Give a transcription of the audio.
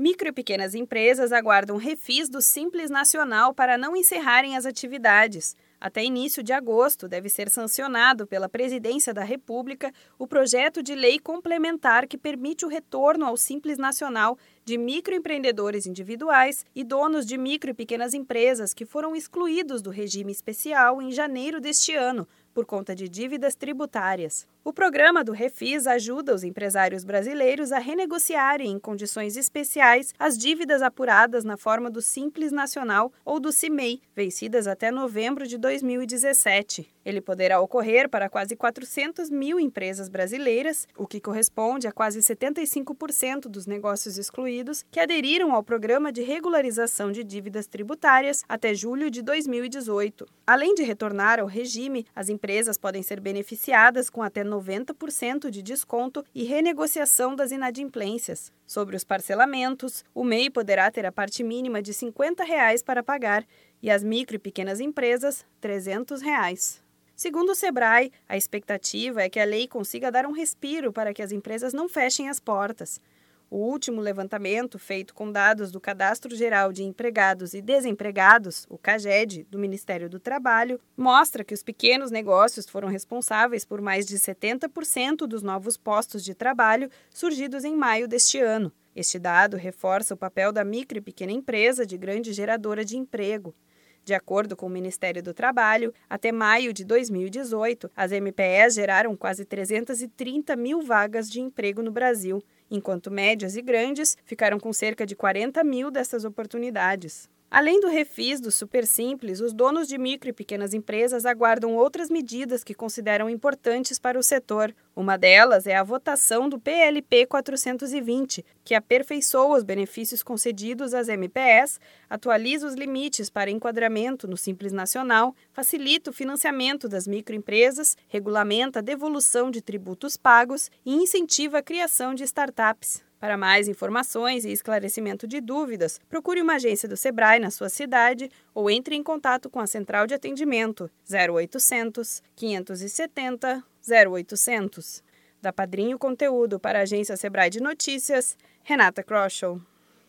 Micro e pequenas empresas aguardam refis do Simples Nacional para não encerrarem as atividades. Até início de agosto, deve ser sancionado pela Presidência da República o projeto de lei complementar que permite o retorno ao Simples Nacional de microempreendedores individuais e donos de micro e pequenas empresas que foram excluídos do regime especial em janeiro deste ano por conta de dívidas tributárias. O programa do Refis ajuda os empresários brasileiros a renegociarem em condições especiais as dívidas apuradas na forma do Simples Nacional ou do CIMEI, vencidas até novembro de 2017. Ele poderá ocorrer para quase 400 mil empresas brasileiras, o que corresponde a quase 75% dos negócios excluídos que aderiram ao programa de regularização de dívidas tributárias até julho de 2018. Além de retornar ao regime, as empresas podem ser beneficiadas com até 90% de desconto e renegociação das inadimplências. Sobre os parcelamentos, o MEI poderá ter a parte mínima de 50 reais para pagar e as micro e pequenas empresas, 300 reais. Segundo o Sebrae, a expectativa é que a lei consiga dar um respiro para que as empresas não fechem as portas. O último levantamento, feito com dados do Cadastro Geral de Empregados e Desempregados, o CAGED, do Ministério do Trabalho, mostra que os pequenos negócios foram responsáveis por mais de 70% dos novos postos de trabalho surgidos em maio deste ano. Este dado reforça o papel da micro e pequena empresa de grande geradora de emprego. De acordo com o Ministério do Trabalho, até maio de 2018, as MPEs geraram quase 330 mil vagas de emprego no Brasil enquanto médias e grandes ficaram com cerca de 40 mil dessas oportunidades. Além do refis do Super Simples, os donos de micro e pequenas empresas aguardam outras medidas que consideram importantes para o setor. Uma delas é a votação do PLP 420, que aperfeiçoa os benefícios concedidos às MPS, atualiza os limites para enquadramento no Simples Nacional, facilita o financiamento das microempresas, regulamenta a devolução de tributos pagos e incentiva a criação de startups. Para mais informações e esclarecimento de dúvidas, procure uma agência do Sebrae na sua cidade ou entre em contato com a central de atendimento 0800 570 0800. Da Padrinho Conteúdo para a agência Sebrae de Notícias, Renata Kroschel.